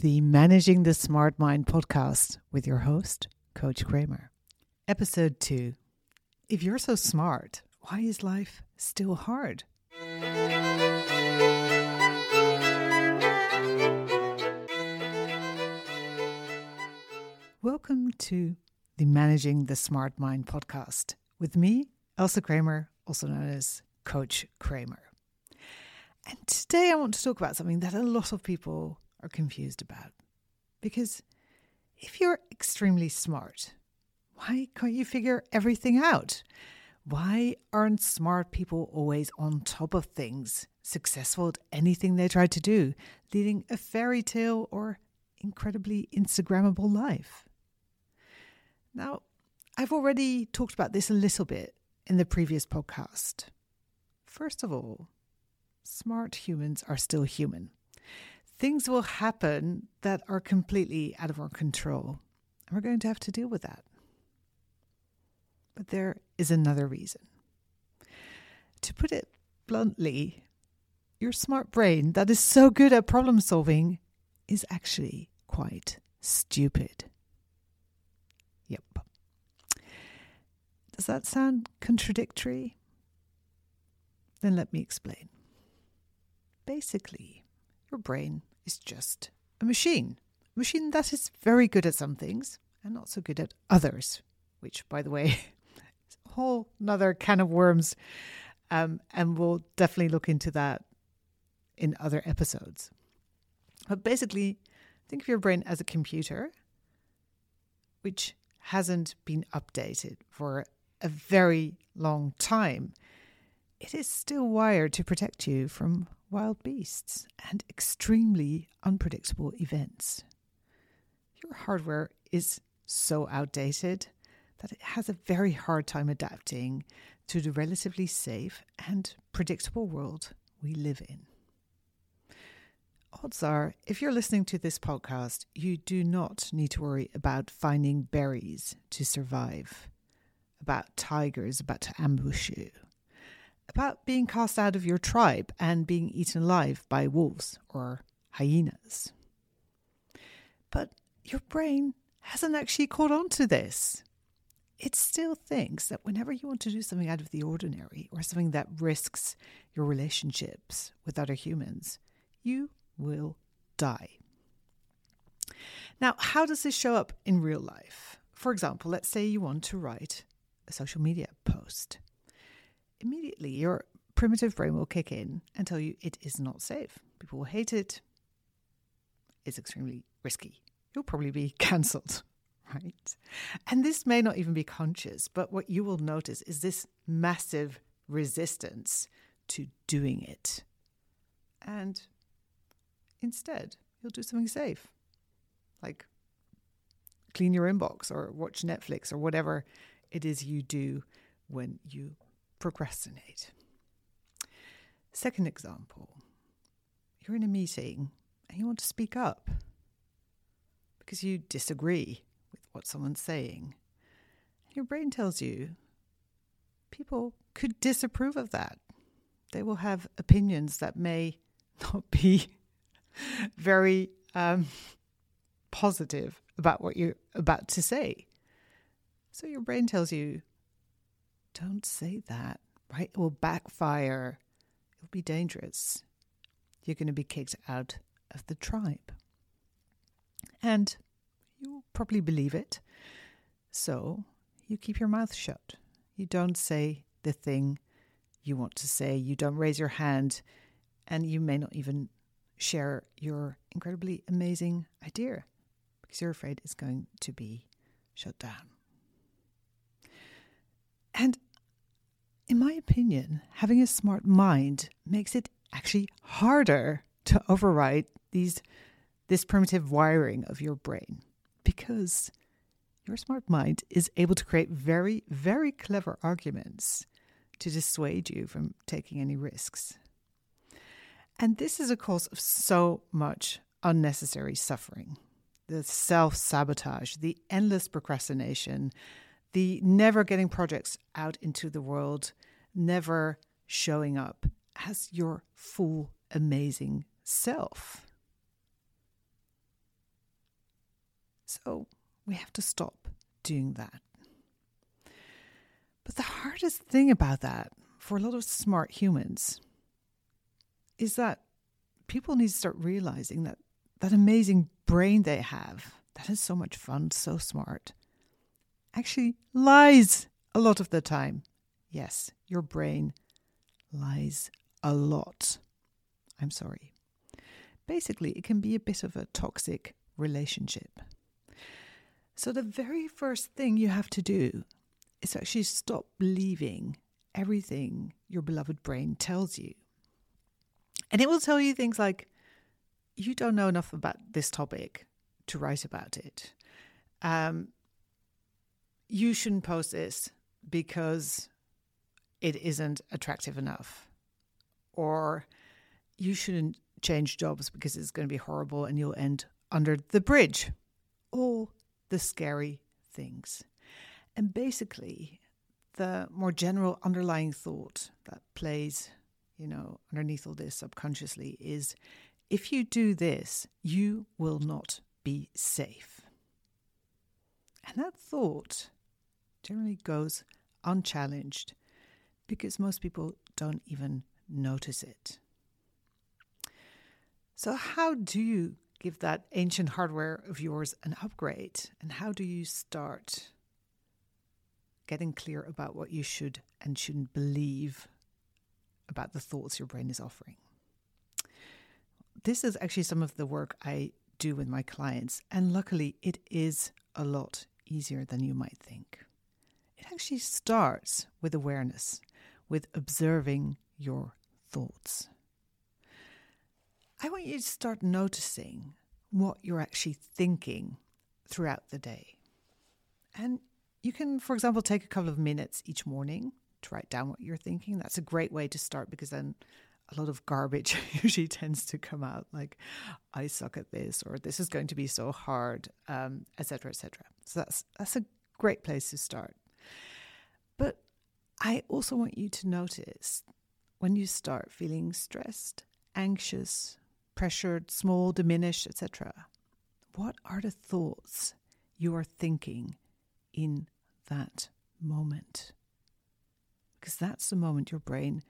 The Managing the Smart Mind podcast with your host, Coach Kramer. Episode 2 If you're so smart, why is life still hard? Welcome to the Managing the Smart Mind podcast with me, Elsa Kramer, also known as Coach Kramer. And today I want to talk about something that a lot of people are confused about. Because if you're extremely smart, why can't you figure everything out? Why aren't smart people always on top of things, successful at anything they try to do, leading a fairy tale or incredibly Instagrammable life? Now, I've already talked about this a little bit in the previous podcast. First of all, smart humans are still human. Things will happen that are completely out of our control, and we're going to have to deal with that. But there is another reason. To put it bluntly, your smart brain that is so good at problem solving is actually quite stupid. Yep. Does that sound contradictory? Then let me explain. Basically, your brain is just a machine, a machine that is very good at some things and not so good at others, which, by the way, is a whole another can of worms. Um, and we'll definitely look into that in other episodes. But basically, think of your brain as a computer which hasn't been updated for a very long time. It is still wired to protect you from wild beasts, and extremely unpredictable events. Your hardware is so outdated that it has a very hard time adapting to the relatively safe and predictable world we live in. Odds are, if you're listening to this podcast, you do not need to worry about finding berries to survive, about tigers about to ambush you about being cast out of your tribe and being eaten alive by wolves or hyenas. But your brain hasn't actually caught on to this. It still thinks that whenever you want to do something out of the ordinary or something that risks your relationships with other humans, you will die. Now, how does this show up in real life? For example, let's say you want to write a social media post immediately your primitive brain will kick in and tell you it is not safe. People will hate it. It's extremely risky. You'll probably be cancelled, right? And this may not even be conscious, but what you will notice is this massive resistance to doing it. And instead, you'll do something safe, like clean your inbox or watch Netflix or whatever it is you do when you procrastinate. Second example you're in a meeting and you want to speak up because you disagree with what someone's saying. Your brain tells you people could disapprove of that. They will have opinions that may not be very um, positive about what you're about to say. So your brain tells you don't say that, right? It will backfire. It'll be dangerous. You're going to be kicked out of the tribe. And you'll probably believe it. So you keep your mouth shut. You don't say the thing you want to say. You don't raise your hand. And you may not even share your incredibly amazing idea because you're afraid it's going to be shut down. And in my opinion, having a smart mind makes it actually harder to override these this primitive wiring of your brain because your smart mind is able to create very very clever arguments to dissuade you from taking any risks. And this is a cause of so much unnecessary suffering. The self sabotage, the endless procrastination, the never getting projects out into the world, never showing up as your full, amazing self. So we have to stop doing that. But the hardest thing about that for a lot of smart humans is that people need to start realizing that that amazing brain they have, that is so much fun, so smart, actually lies a lot of the time. Yes, your brain lies a lot. I'm sorry. Basically, it can be a bit of a toxic relationship. So, the very first thing you have to do is actually stop believing everything your beloved brain tells you. And it will tell you things like, you don't know enough about this topic to write about it. Um, you shouldn't post this because it isn't attractive enough. Or you shouldn't change jobs because it's going to be horrible and you'll end under the bridge. All the scary things. And basically, the more general underlying thought that plays, you know, underneath all this subconsciously is if you do this, you will not be safe. And that thought generally goes unchallenged because most people don't even notice it. So, how do you give that ancient hardware of yours an upgrade? And how do you start getting clear about what you should and shouldn't believe about the thoughts your brain is offering? This is actually some of the work I do with my clients, and luckily, it is a lot easier than you might think. Actually starts with awareness, with observing your thoughts. I want you to start noticing what you're actually thinking throughout the day. And you can, for example, take a couple of minutes each morning to write down what you're thinking. That's a great way to start because then a lot of garbage usually tends to come out like i suck at this or this is going to be so hard etc um, etc et so that's that's a great place to start but i also want you to notice when you start feeling stressed anxious pressured, small, diminished, etc. What are the thoughts you are thinking in that moment? Because that's the moment your brain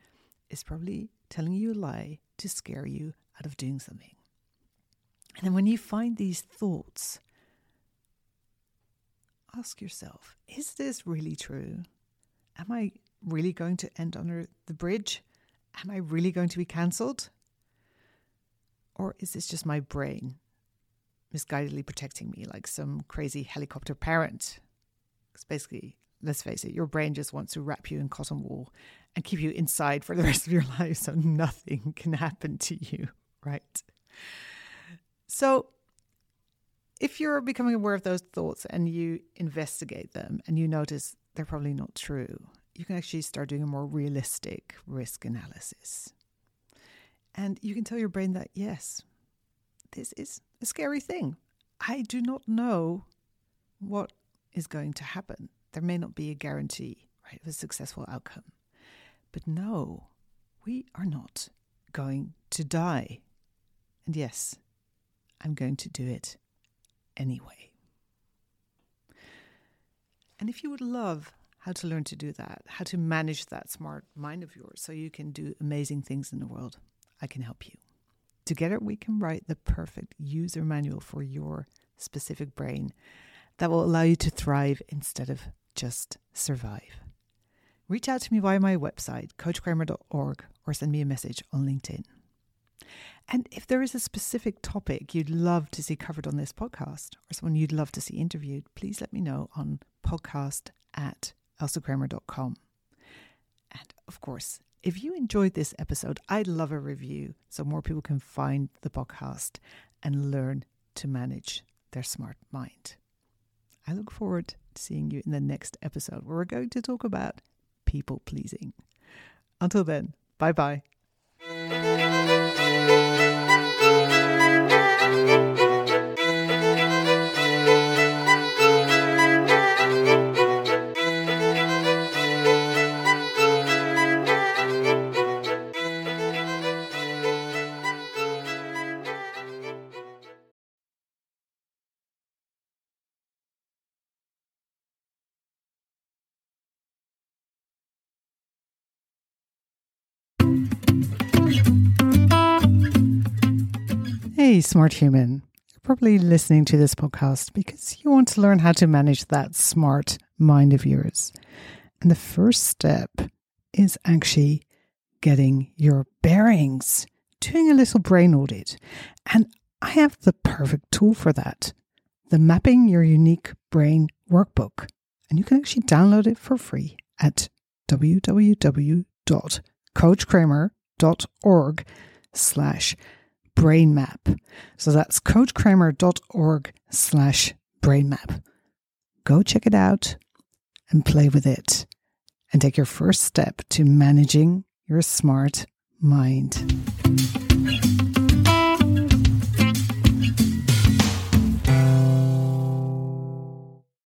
is probably telling you a lie to scare you out of doing something. And then when you find these thoughts, ask yourself is this really true? Am I really going to end under the bridge? Am I really going to be cancelled? Or is this just my brain misguidedly protecting me like some crazy helicopter parent? Because basically, let's face it, your brain just wants to wrap you in cotton wool and keep you inside for the rest of your life so nothing can happen to you, right? So, if you're becoming aware of those thoughts and you investigate them and you notice they're probably not true, you can actually start doing a more realistic risk analysis. And you can tell your brain that, yes, this is a scary thing. I do not know what is going to happen. There may not be a guarantee, right, of a successful outcome. But no, we are not going to die. And yes, I'm going to do it anyway. And if you would love how to learn to do that, how to manage that smart mind of yours so you can do amazing things in the world, I can help you. Together, we can write the perfect user manual for your specific brain that will allow you to thrive instead of just survive. Reach out to me via my website, coachkramer.org, or send me a message on LinkedIn. And if there is a specific topic you'd love to see covered on this podcast or someone you'd love to see interviewed, please let me know on podcast at elsakramer.com. And of course, if you enjoyed this episode, I'd love a review so more people can find the podcast and learn to manage their smart mind. I look forward to seeing you in the next episode where we're going to talk about people pleasing. Until then, bye bye. Hey, smart human. You're probably listening to this podcast because you want to learn how to manage that smart mind of yours. And the first step is actually getting your bearings, doing a little brain audit. And I have the perfect tool for that the Mapping Your Unique Brain Workbook. And you can actually download it for free at www.coachkramer.org slash brainmap. So that's coachkramer.org slash brainmap. Go check it out and play with it and take your first step to managing your smart mind.